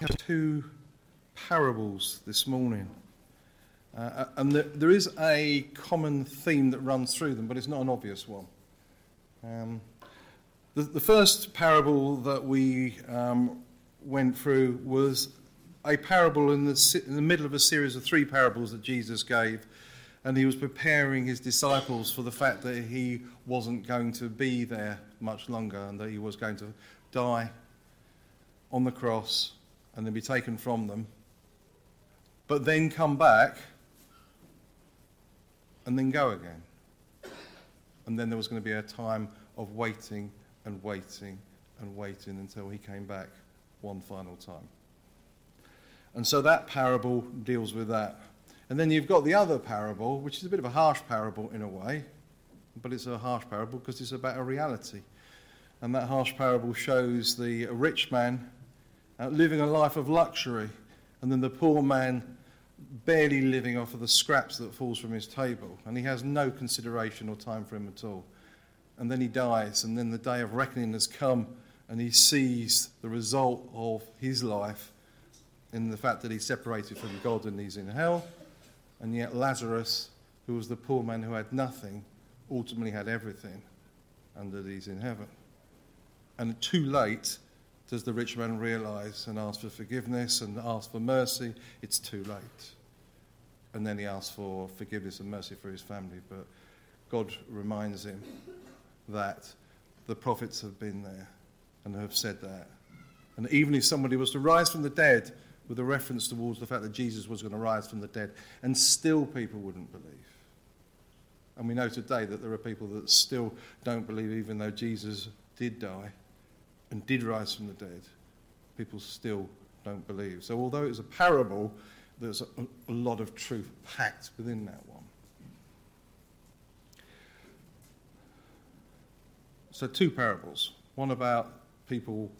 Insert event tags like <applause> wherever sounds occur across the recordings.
have two parables this morning. Uh, and the, there is a common theme that runs through them, but it's not an obvious one. Um, the, the, first parable that we um, went through was a parable in the, in the middle of a series of three parables that Jesus gave, and he was preparing his disciples for the fact that he wasn't going to be there much longer and that he was going to die on the cross and then be taken from them, but then come back and then go again. And then there was going to be a time of waiting and waiting and waiting until he came back one final time. And so that parable deals with that. And then you've got the other parable, which is a bit of a harsh parable in a way, but it's a harsh parable because it's about a reality. And that harsh parable shows the rich man uh, living a life of luxury, and then the poor man barely living off of the scraps that falls from his table, and he has no consideration or time for him at all. And then he dies, and then the day of reckoning has come, and he sees the result of his life in the fact that he's separated from God and he's in hell. And yet, Lazarus, who was the poor man who had nothing, ultimately had everything, and that he's in heaven. And too late, does the rich man realize and ask for forgiveness and ask for mercy? It's too late. And then he asks for forgiveness and mercy for his family. But God reminds him that the prophets have been there and have said that. And even if somebody was to rise from the dead with a reference towards the fact that Jesus was going to rise from the dead, and still people wouldn't believe. And we know today that there are people that still don't believe, even though Jesus did die and did rise from the dead, people still don't believe. So, although it's a parable, there's a, a lot of truth packed within that one. So, two parables one about people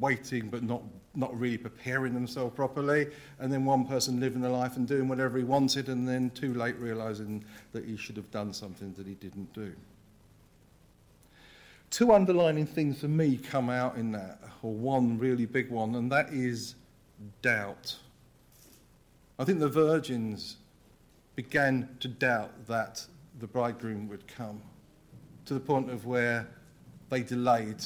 waiting but not, not really preparing themselves properly, and then one person living their life and doing whatever he wanted, and then too late realizing that he should have done something that he didn't do two underlining things for me come out in that, or one really big one, and that is doubt. I think the virgins began to doubt that the bridegroom would come to the point of where they delayed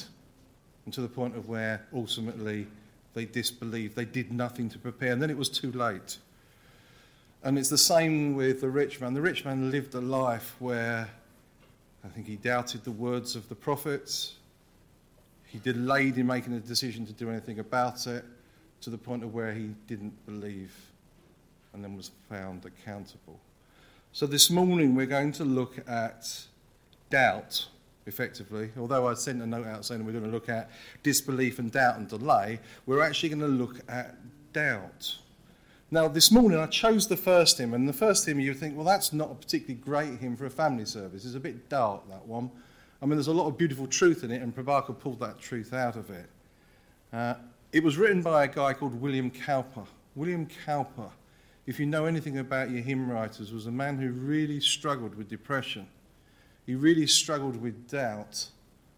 and to the point of where ultimately they disbelieved. They did nothing to prepare, and then it was too late. And it's the same with the rich man. The rich man lived a life where I think he doubted the words of the prophets. He delayed in making a decision to do anything about it to the point of where he didn't believe and then was found accountable. So this morning we're going to look at doubt effectively. Although I sent a note out saying we're going to look at disbelief and doubt and delay, we're actually going to look at doubt. Now, this morning I chose the first hymn, and the first hymn you think, well, that's not a particularly great hymn for a family service. It's a bit dark, that one. I mean, there's a lot of beautiful truth in it, and Prabhakar pulled that truth out of it. Uh, it was written by a guy called William Cowper. William Cowper, if you know anything about your hymn writers, was a man who really struggled with depression. He really struggled with doubt.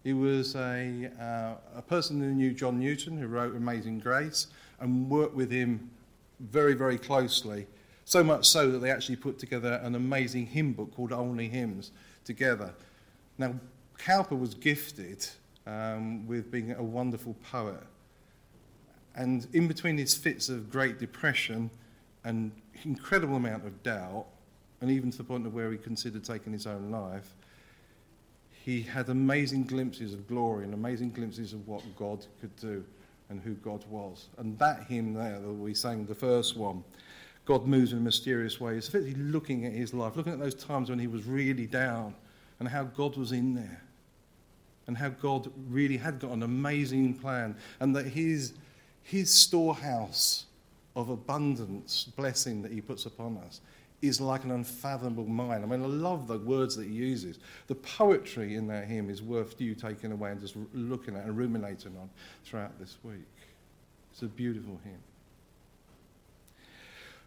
He was a, uh, a person who knew John Newton, who wrote Amazing Grace, and worked with him very, very closely. So much so that they actually put together an amazing hymn book called Olney Hymns together. Now, Cowper was gifted um, with being a wonderful poet. And in between his fits of great depression and incredible amount of doubt, and even to the point of where he considered taking his own life, he had amazing glimpses of glory and amazing glimpses of what God could do and who God was. And that hymn there that we sang, the first one, God moves in a mysterious way, is effectively looking at his life, looking at those times when he was really down and how God was in there and how God really had got an amazing plan and that his, his storehouse of abundance, blessing that he puts upon us is like an unfathomable mind. I mean, I love the words that he uses. The poetry in that hymn is worth you taking away and just looking at and ruminating on throughout this week. It's a beautiful hymn.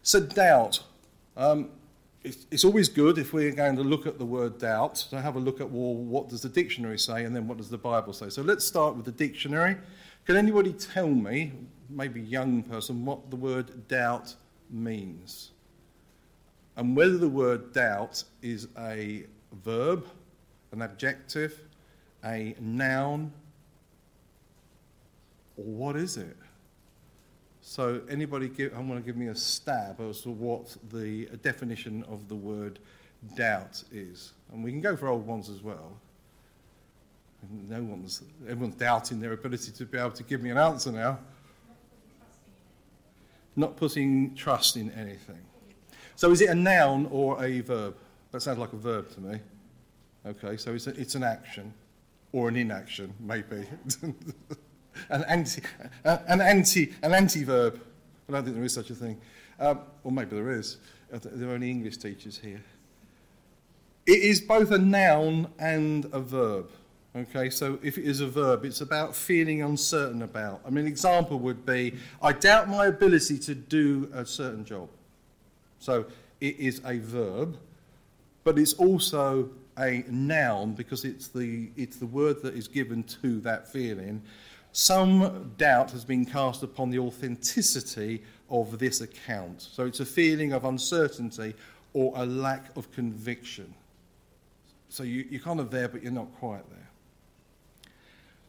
So, doubt. Um, it's always good if we're going to look at the word doubt to have a look at well, what does the dictionary say and then what does the Bible say. So let's start with the dictionary. Can anybody tell me, maybe young person, what the word doubt means? And whether the word doubt is a verb, an adjective, a noun, or what is it? So, anybody give, I want to give me a stab as to what the definition of the word doubt is. And we can go for old ones as well. No one's, everyone's doubting their ability to be able to give me an answer now. Not putting trust in anything. So is it a noun or a verb? That sounds like a verb to me. Okay, so it's, a, it's an action or an inaction, maybe. <laughs> an anti, an anti, an anti-verb. I don't think there is such a thing. Um, or maybe there is. There are only English teachers here. It is both a noun and a verb. Okay, so if it is a verb, it's about feeling uncertain about. I mean, an example would be I doubt my ability to do a certain job. So it is a verb, but it's also a noun because it's the, it's the word that is given to that feeling. Some doubt has been cast upon the authenticity of this account. So it's a feeling of uncertainty or a lack of conviction. So you, you're kind of there, but you're not quite there.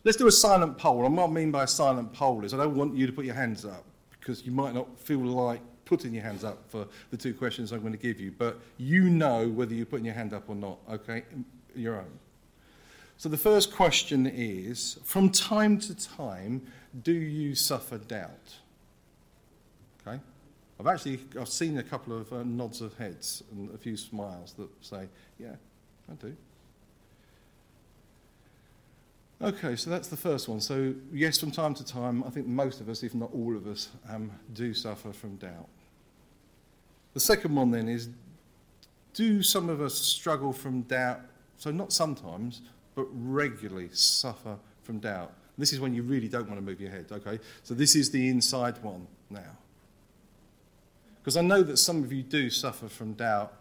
Let's do a silent poll. And what I mean by a silent poll is I don't want you to put your hands up because you might not feel like putting your hands up for the two questions I'm going to give you, but you know whether you're putting your hand up or not, okay? Your own. So the first question is from time to time, do you suffer doubt? Okay? I've actually I've seen a couple of uh, nods of heads and a few smiles that say, yeah, I do. Okay, so that's the first one. So, yes, from time to time, I think most of us, if not all of us, um, do suffer from doubt. The second one then is do some of us struggle from doubt? So, not sometimes, but regularly suffer from doubt. This is when you really don't want to move your head, okay? So, this is the inside one now. Because I know that some of you do suffer from doubt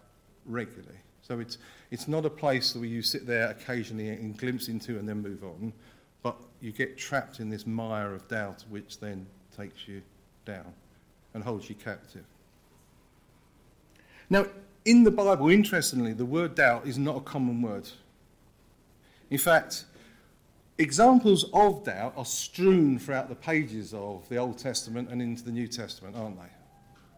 regularly. So it's, it's not a place where you sit there occasionally and glimpse into and then move on, but you get trapped in this mire of doubt which then takes you down and holds you captive. Now, in the Bible, interestingly, the word doubt is not a common word. In fact, examples of doubt are strewn throughout the pages of the Old Testament and into the New Testament, aren't they?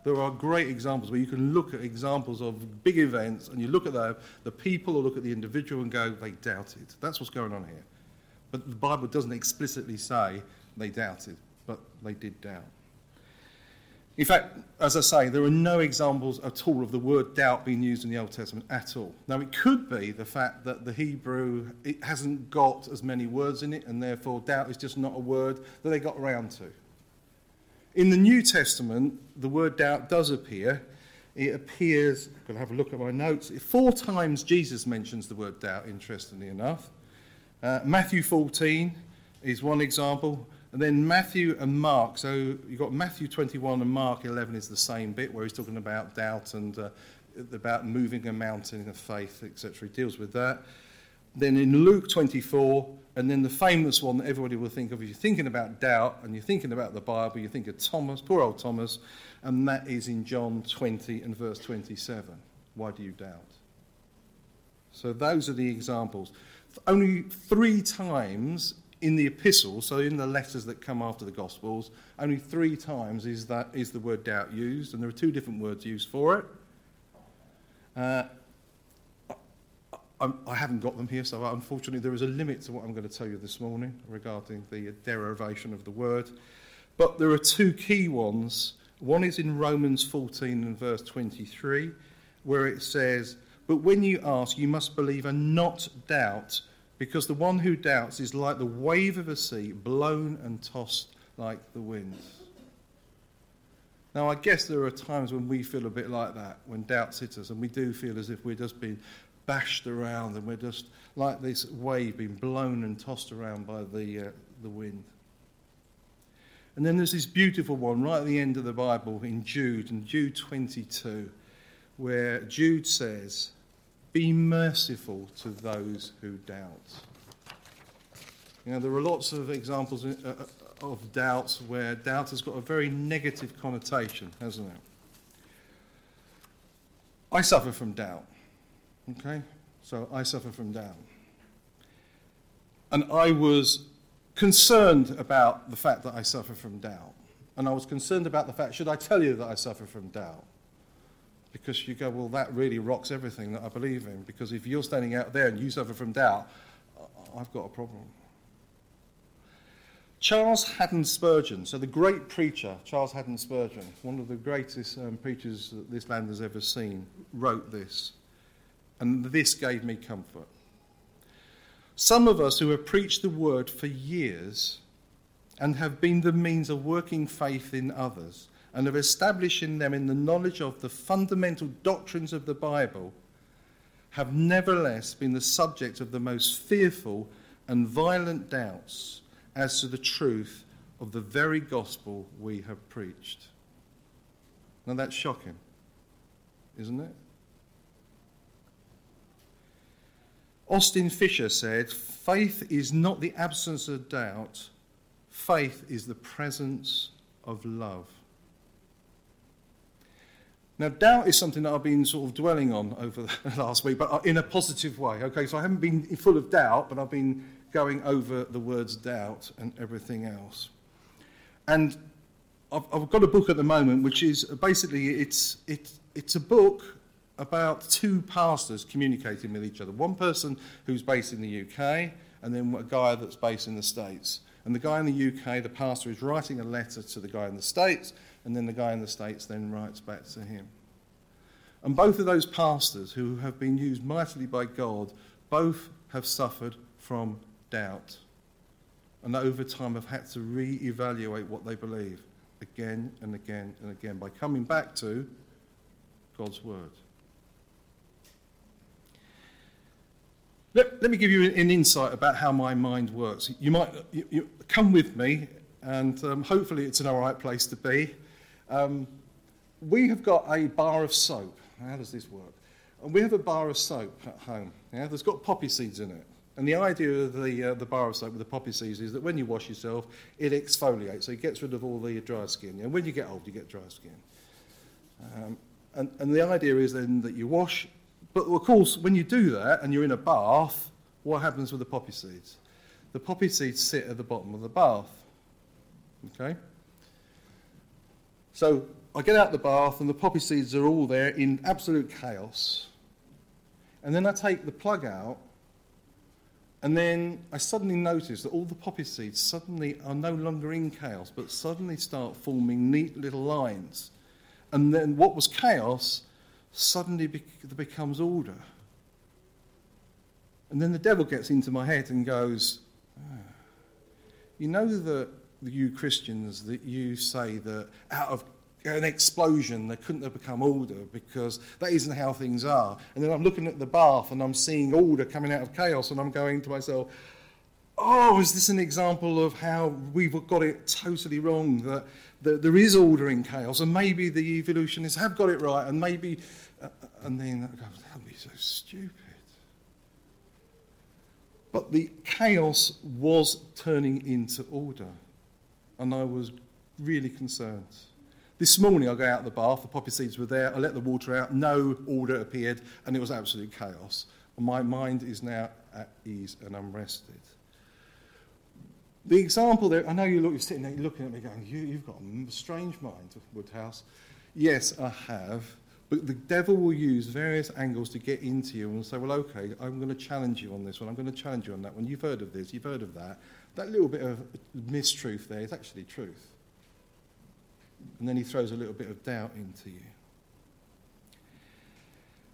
There are great examples where you can look at examples of big events and you look at the, the people or look at the individual and go, they doubted. That's what's going on here. But the Bible doesn't explicitly say they doubted, but they did doubt. In fact, as I say, there are no examples at all of the word doubt being used in the Old Testament at all. Now, it could be the fact that the Hebrew it hasn't got as many words in it, and therefore doubt is just not a word that they got around to. In the New Testament, the word doubt does appear. It appears, I'm going to have a look at my notes. Four times Jesus mentions the word doubt, interestingly enough. Uh, Matthew 14 is one example. And then Matthew and Mark. So you've got Matthew 21 and Mark 11 is the same bit where he's talking about doubt and uh, about moving a mountain of faith, etc. He deals with that. Then in Luke 24, and then the famous one that everybody will think of if you're thinking about doubt and you're thinking about the Bible, you think of Thomas, poor old Thomas, and that is in John 20 and verse 27. Why do you doubt? So those are the examples. Only three times in the epistles, so in the letters that come after the Gospels, only three times is, that, is the word doubt used, and there are two different words used for it. Uh, I have not got them here, so unfortunately there is a limit to what I'm going to tell you this morning regarding the derivation of the word. But there are two key ones. One is in Romans 14 and verse 23, where it says, But when you ask, you must believe and not doubt, because the one who doubts is like the wave of a sea, blown and tossed like the wind. Now, I guess there are times when we feel a bit like that, when doubts hit us, and we do feel as if we're just being bashed around and we're just like this wave being blown and tossed around by the, uh, the wind. And then there's this beautiful one right at the end of the Bible in Jude, in Jude 22, where Jude says, Be merciful to those who doubt. You know, there are lots of examples uh, uh of doubts where doubt has got a very negative connotation, hasn't it? I suffer from doubt. Okay? So I suffer from doubt. And I was concerned about the fact that I suffer from doubt. And I was concerned about the fact, should I tell you that I suffer from doubt? Because you go, well, that really rocks everything that I believe in. Because if you're standing out there and you suffer from doubt, I've got a problem. Charles Haddon Spurgeon, so the great preacher, Charles Haddon Spurgeon, one of the greatest um, preachers that this land has ever seen, wrote this. And this gave me comfort. Some of us who have preached the word for years and have been the means of working faith in others and of establishing them in the knowledge of the fundamental doctrines of the Bible have nevertheless been the subject of the most fearful and violent doubts as to the truth of the very gospel we have preached. Now that's shocking, isn't it? Austin Fisher said, Faith is not the absence of doubt, faith is the presence of love. Now, doubt is something that I've been sort of dwelling on over the <laughs> last week, but uh, in a positive way. Okay, so I haven't been full of doubt, but I've been going over the words doubt and everything else. And I've, I've got a book at the moment, which is uh, basically it's it's it's a book about two pastors communicating with each other. One person who's based in the UK, and then a guy that's based in the States. And the guy in the UK, the pastor, is writing a letter to the guy in the States, and then the guy in the States then writes back to him. And both of those pastors who have been used mightily by God, both have suffered from doubt. And over time have had to re evaluate what they believe again and again and again by coming back to God's Word. Let, let me give you an insight about how my mind works. You might you, you come with me, and um, hopefully it's an all right place to be. Um, we have got a bar of soap. How does this work? And we have a bar of soap at home. Yeah, there's got poppy seeds in it. And the idea of the, uh, the bar of soap with the poppy seeds is that when you wash yourself, it exfoliates, so it gets rid of all the dry skin. And when you get old, you get dry skin. Um, and, and the idea is then that you wash but of course, when you do that and you're in a bath, what happens with the poppy seeds? The poppy seeds sit at the bottom of the bath. Okay? So I get out the bath and the poppy seeds are all there in absolute chaos. And then I take the plug out and then I suddenly notice that all the poppy seeds suddenly are no longer in chaos, but suddenly start forming neat little lines. And then what was chaos suddenly becomes order. And then the devil gets into my head and goes, ah, You know that you Christians, that you say that out of an explosion there couldn't have become order because that isn't how things are. And then I'm looking at the bath and I'm seeing order coming out of chaos and I'm going to myself, oh, is this an example of how we've got it totally wrong? That, there is order in chaos, and maybe the evolutionists have got it right, and maybe uh, and then that goes, that would be so stupid. But the chaos was turning into order, and I was really concerned. This morning, I go out of the bath, the poppy seeds were there, I let the water out, no order appeared, and it was absolute chaos. My mind is now at ease and I'm rested. The example there, I know you look, you're sitting there, looking at me going, you, you've got a strange mind, Woodhouse. Yes, I have. But the devil will use various angles to get into you and say, well, okay, I'm going to challenge you on this one, I'm going to challenge you on that one. You've heard of this, you've heard of that. That little bit of mistruth there is actually truth. And then he throws a little bit of doubt into you.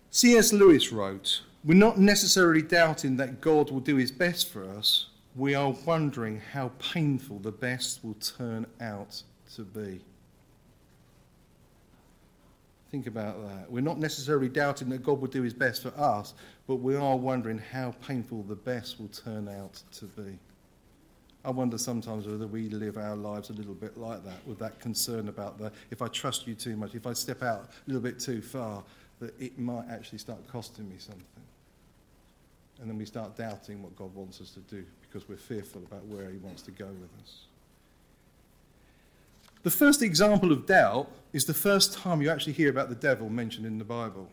C.S. Lewis wrote, We're not necessarily doubting that God will do his best for us, we are wondering how painful the best will turn out to be. Think about that. We're not necessarily doubting that God will do his best for us, but we are wondering how painful the best will turn out to be. I wonder sometimes whether we live our lives a little bit like that, with that concern about the if I trust you too much, if I step out a little bit too far, that it might actually start costing me something. And then we start doubting what God wants us to do because we're fearful about where He wants to go with us. The first example of doubt is the first time you actually hear about the devil mentioned in the Bible.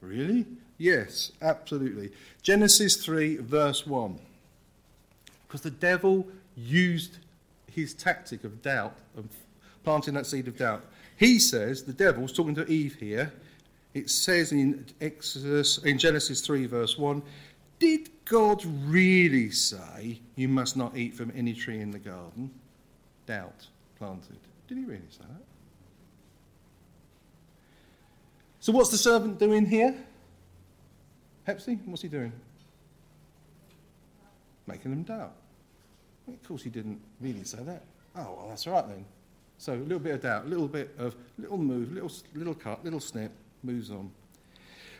Really? Yes, absolutely. Genesis 3, verse 1. Because the devil used his tactic of doubt, of planting that seed of doubt. He says, the devil's talking to Eve here, it says in Exodus, in Genesis 3, verse 1, did God really say you must not eat from any tree in the garden? Doubt planted. Did he really say that? So, what's the servant doing here? Pepsi, what's he doing? Making them doubt. Of course, he didn't really say that. Oh, well, that's right then. So, a little bit of doubt, a little bit of little move, little, little cut, little snip, moves on.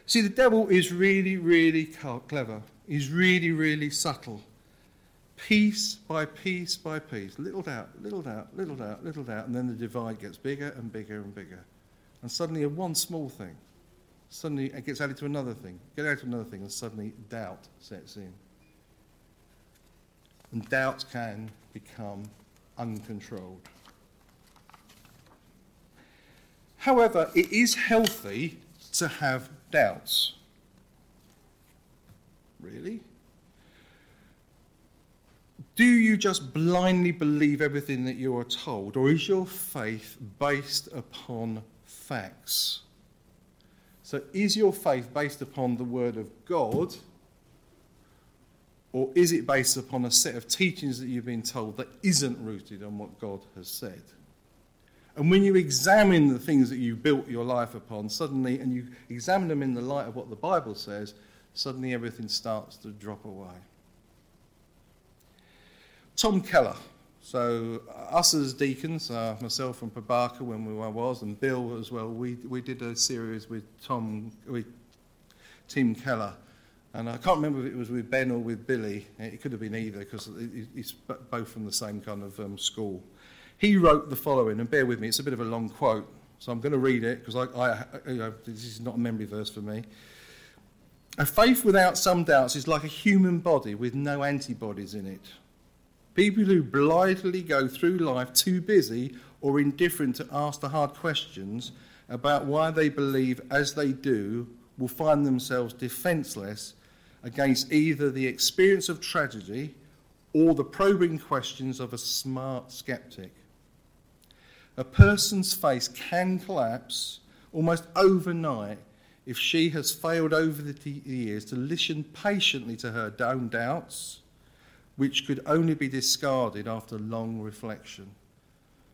See, the devil is really, really clever. He's really, really subtle. Piece by piece by piece, little doubt, little doubt, little doubt, little doubt, and then the divide gets bigger and bigger and bigger. And suddenly, a one small thing, suddenly it gets added to another thing, get added to another thing, and suddenly doubt sets in. And doubt can become uncontrolled. However, it is healthy to have doubts. Really? Do you just blindly believe everything that you are told, or is your faith based upon facts? So, is your faith based upon the Word of God, or is it based upon a set of teachings that you've been told that isn't rooted on what God has said? And when you examine the things that you built your life upon, suddenly, and you examine them in the light of what the Bible says, suddenly everything starts to drop away. Tom Keller. So, us as deacons, uh, myself and Prabhakar when we was, and Bill as well, we, we did a series with Tom, with Tim Keller. And I can't remember if it was with Ben or with Billy. It could have been either because it's both from the same kind of um, school. He wrote the following, and bear with me, it's a bit of a long quote, so I'm going to read it because I, I, you know, this is not a memory verse for me. A faith without some doubts is like a human body with no antibodies in it. People who blithely go through life too busy or indifferent to ask the hard questions about why they believe as they do will find themselves defenseless against either the experience of tragedy or the probing questions of a smart skeptic a person's face can collapse almost overnight if she has failed over the years to listen patiently to her own doubts, which could only be discarded after long reflection.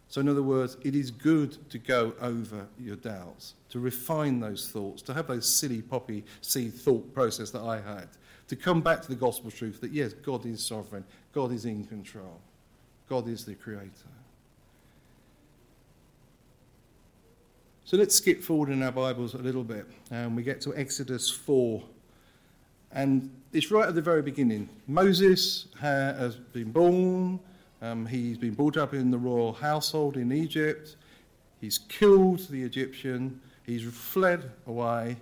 So, in other words, it is good to go over your doubts, to refine those thoughts, to have those silly poppy seed thought process that I had, to come back to the gospel truth that yes, God is sovereign, God is in control, God is the creator. So let's skip forward in our Bibles a little bit and we get to Exodus 4. And it's right at the very beginning. Moses has been born, um, he's been brought up in the royal household in Egypt, he's killed the Egyptian, he's fled away,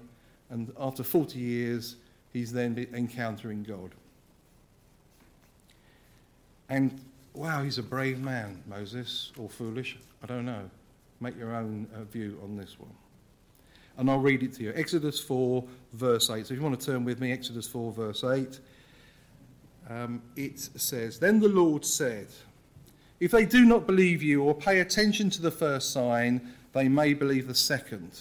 and after 40 years, he's then encountering God. And wow, he's a brave man, Moses, or foolish, I don't know. Make your own uh, view on this one. And I'll read it to you. Exodus 4, verse 8. So if you want to turn with me, Exodus 4, verse 8. Um, it says, Then the Lord said, If they do not believe you or pay attention to the first sign, they may believe the second.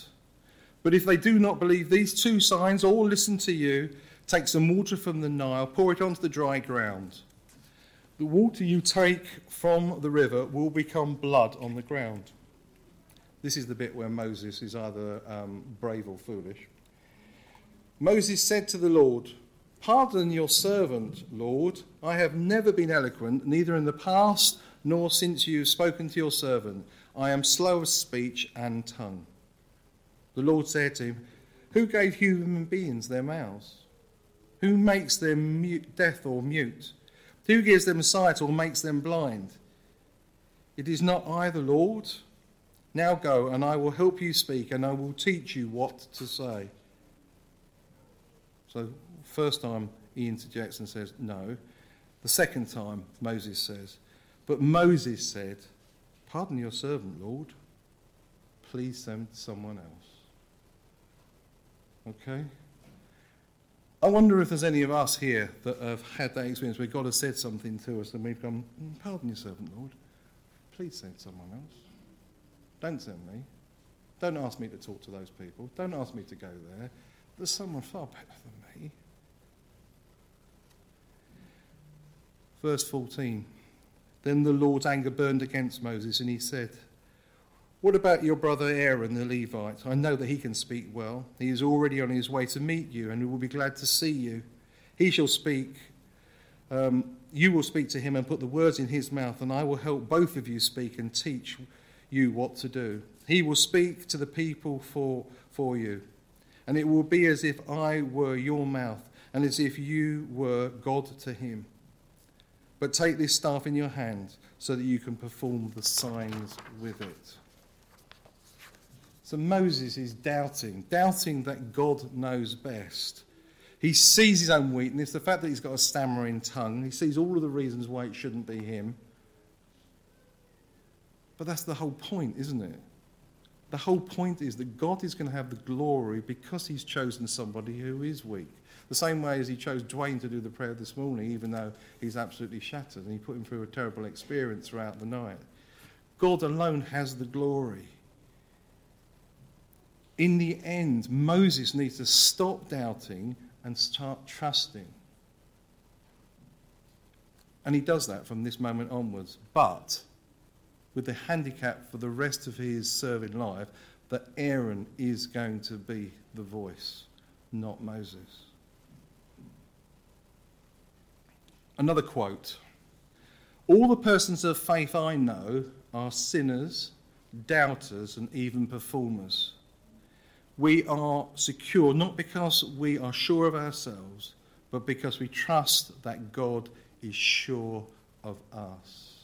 But if they do not believe these two signs or listen to you, take some water from the Nile, pour it onto the dry ground. The water you take from the river will become blood on the ground. This is the bit where Moses is either um, brave or foolish. Moses said to the Lord, Pardon your servant, Lord. I have never been eloquent, neither in the past nor since you have spoken to your servant. I am slow of speech and tongue. The Lord said to him, Who gave human beings their mouths? Who makes them mute, deaf or mute? Who gives them sight or makes them blind? It is not I, the Lord. Now go, and I will help you speak, and I will teach you what to say. So, first time he interjects and says, No. The second time, Moses says, But Moses said, Pardon your servant, Lord. Please send someone else. Okay? I wonder if there's any of us here that have had that experience where God has said something to us and we've gone, "Mm, Pardon your servant, Lord. Please send someone else. Don't send me. Don't ask me to talk to those people. Don't ask me to go there. There's someone far better than me. Verse 14 Then the Lord's anger burned against Moses, and he said, What about your brother Aaron the Levite? I know that he can speak well. He is already on his way to meet you, and he will be glad to see you. He shall speak. Um, you will speak to him and put the words in his mouth, and I will help both of you speak and teach you what to do. He will speak to the people for, for you, and it will be as if I were your mouth, and as if you were God to him. But take this staff in your hand so that you can perform the signs with it. So Moses is doubting, doubting that God knows best. He sees his own weakness, the fact that he's got a stammering tongue. He sees all of the reasons why it shouldn't be him. But that's the whole point, isn't it? The whole point is that God is going to have the glory because he's chosen somebody who is weak. The same way as he chose Dwayne to do the prayer this morning, even though he's absolutely shattered and he put him through a terrible experience throughout the night. God alone has the glory. In the end, Moses needs to stop doubting and start trusting. And he does that from this moment onwards. But with the handicap for the rest of his serving life that Aaron is going to be the voice, not Moses. Another quote All the persons of faith I know are sinners, doubters, and even performers. We are secure not because we are sure of ourselves, but because we trust that God is sure of us.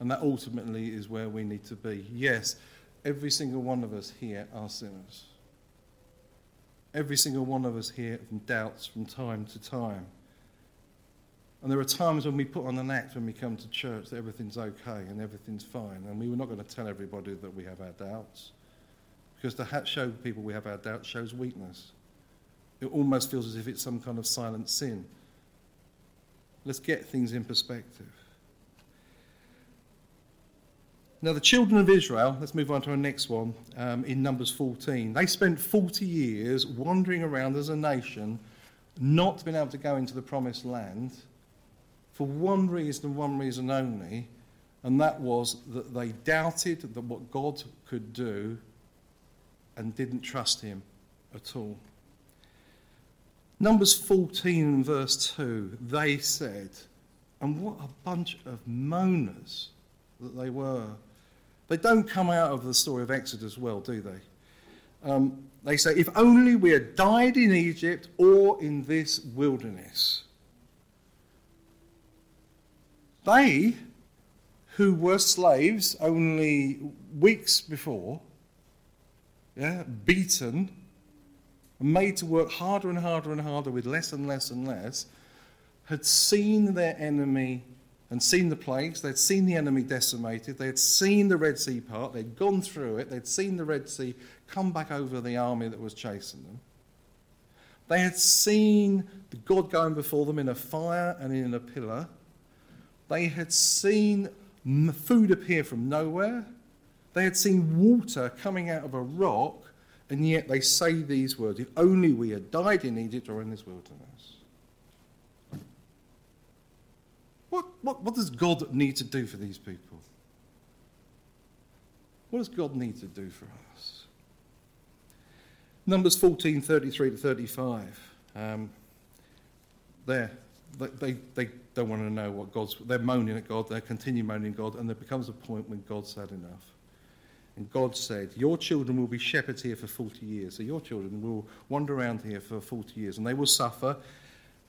And that ultimately is where we need to be. Yes, every single one of us here are sinners. Every single one of us here doubts from time to time. And there are times when we put on an act when we come to church that everything's okay and everything's fine. And we were not going to tell everybody that we have our doubts. Because to show people we have our doubts shows weakness. It almost feels as if it's some kind of silent sin. Let's get things in perspective. Now, the children of Israel, let's move on to our next one, um, in Numbers 14. They spent 40 years wandering around as a nation, not being able to go into the promised land, for one reason and one reason only, and that was that they doubted that what God could do and didn't trust Him at all. Numbers 14 and verse 2, they said, and what a bunch of moaners that they were. They don't come out of the story of Exodus well, do they? Um, they say, if only we had died in Egypt or in this wilderness. They, who were slaves only weeks before, yeah, beaten, made to work harder and harder and harder with less and less and less, had seen their enemy and seen the plagues. They'd seen the enemy decimated. They had seen the Red Sea part. They'd gone through it. They'd seen the Red Sea come back over the army that was chasing them. They had seen the God going before them in a fire and in a pillar. They had seen food appear from nowhere. They had seen water coming out of a rock, and yet they say these words If only we had died in Egypt or in this wilderness. What, what, what does God need to do for these people? What does God need to do for us? Numbers 14, 33 to 35. Um, there, they, they, they don't want to know what God's. They're moaning at God, they continue moaning at God, and there becomes a point when God's had enough. And God said, Your children will be shepherds here for 40 years. So your children will wander around here for 40 years, and they will suffer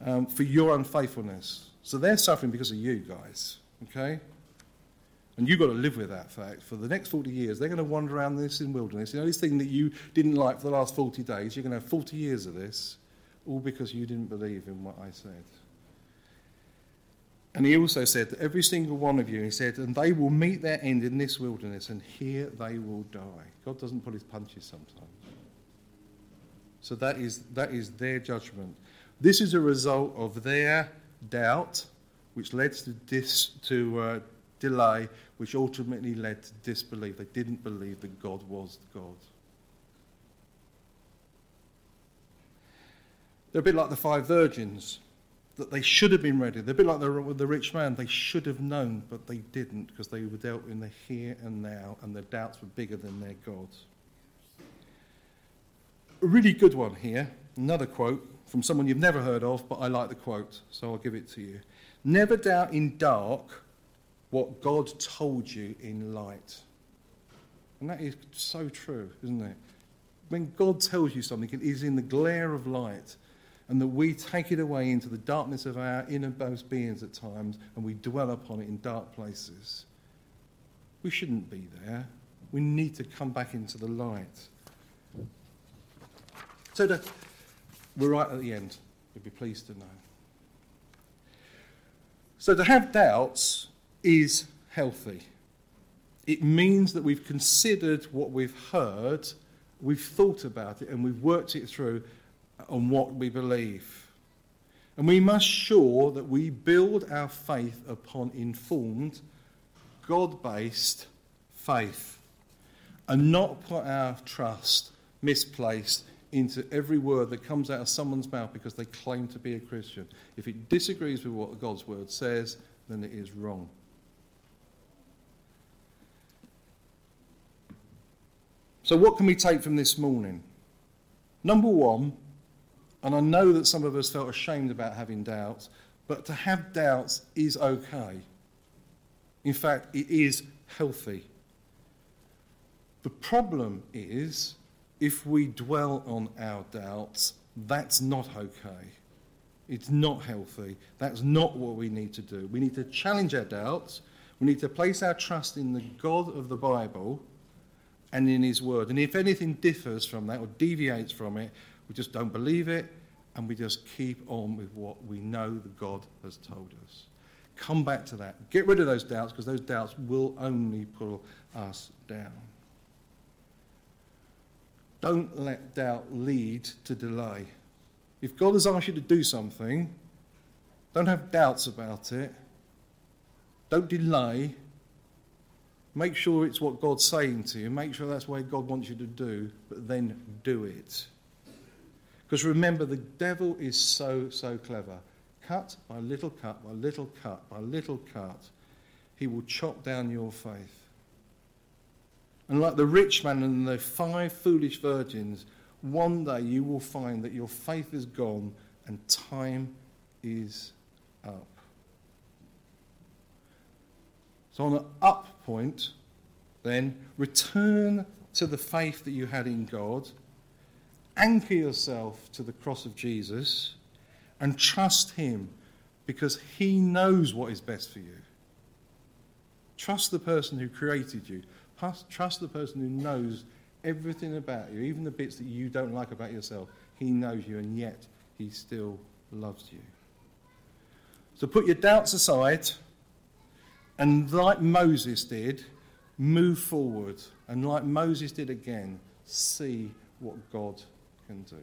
um, for your unfaithfulness. So they're suffering because of you guys, okay? And you've got to live with that fact. For the next 40 years, they're going to wander around this in wilderness. You know, this thing that you didn't like for the last 40 days, you're going to have 40 years of this, all because you didn't believe in what I said. And he also said that every single one of you, he said, and they will meet their end in this wilderness, and here they will die. God doesn't pull his punches sometimes. So that is, that is their judgment. This is a result of their doubt, which led to, dis, to uh, delay, which ultimately led to disbelief. They didn't believe that God was God. They're a bit like the five virgins, that they should have been ready. They're a bit like the, the rich man. They should have known, but they didn't because they were dealt in the here and now, and their doubts were bigger than their gods. A really good one here, another quote from someone you've never heard of, but I like the quote, so I'll give it to you. Never doubt in dark what God told you in light. And that is so true, isn't it? When God tells you something, it is in the glare of light and that we take it away into the darkness of our innermost beings at times and we dwell upon it in dark places. We shouldn't be there. We need to come back into the light. So to, we're right at the end. You'll be pleased to know. So to have doubts is healthy. It means that we've considered what we've heard, we've thought about it, and we've worked it through on what we believe. And we must sure that we build our faith upon informed, God based faith and not put our trust misplaced into every word that comes out of someone's mouth because they claim to be a Christian. If it disagrees with what God's word says, then it is wrong. So, what can we take from this morning? Number one, and I know that some of us felt ashamed about having doubts, but to have doubts is okay. In fact, it is healthy. The problem is if we dwell on our doubts, that's not okay. It's not healthy. That's not what we need to do. We need to challenge our doubts. We need to place our trust in the God of the Bible and in His Word. And if anything differs from that or deviates from it, we just don't believe it, and we just keep on with what we know that God has told us. Come back to that. Get rid of those doubts because those doubts will only pull us down. Don't let doubt lead to delay. If God has asked you to do something, don't have doubts about it. Don't delay. Make sure it's what God's saying to you. Make sure that's what God wants you to do, but then do it. Because remember, the devil is so, so clever. Cut by little cut, by little cut, by little cut, he will chop down your faith. And like the rich man and the five foolish virgins, one day you will find that your faith is gone and time is up. So, on the up point, then, return to the faith that you had in God anchor yourself to the cross of Jesus and trust Him because He knows what is best for you. Trust the person who created you. Trust the person who knows everything about you, even the bits that you don't like about yourself. He knows you, and yet He still loves you. So put your doubts aside, and like Moses did, move forward. And like Moses did again, see what God can do.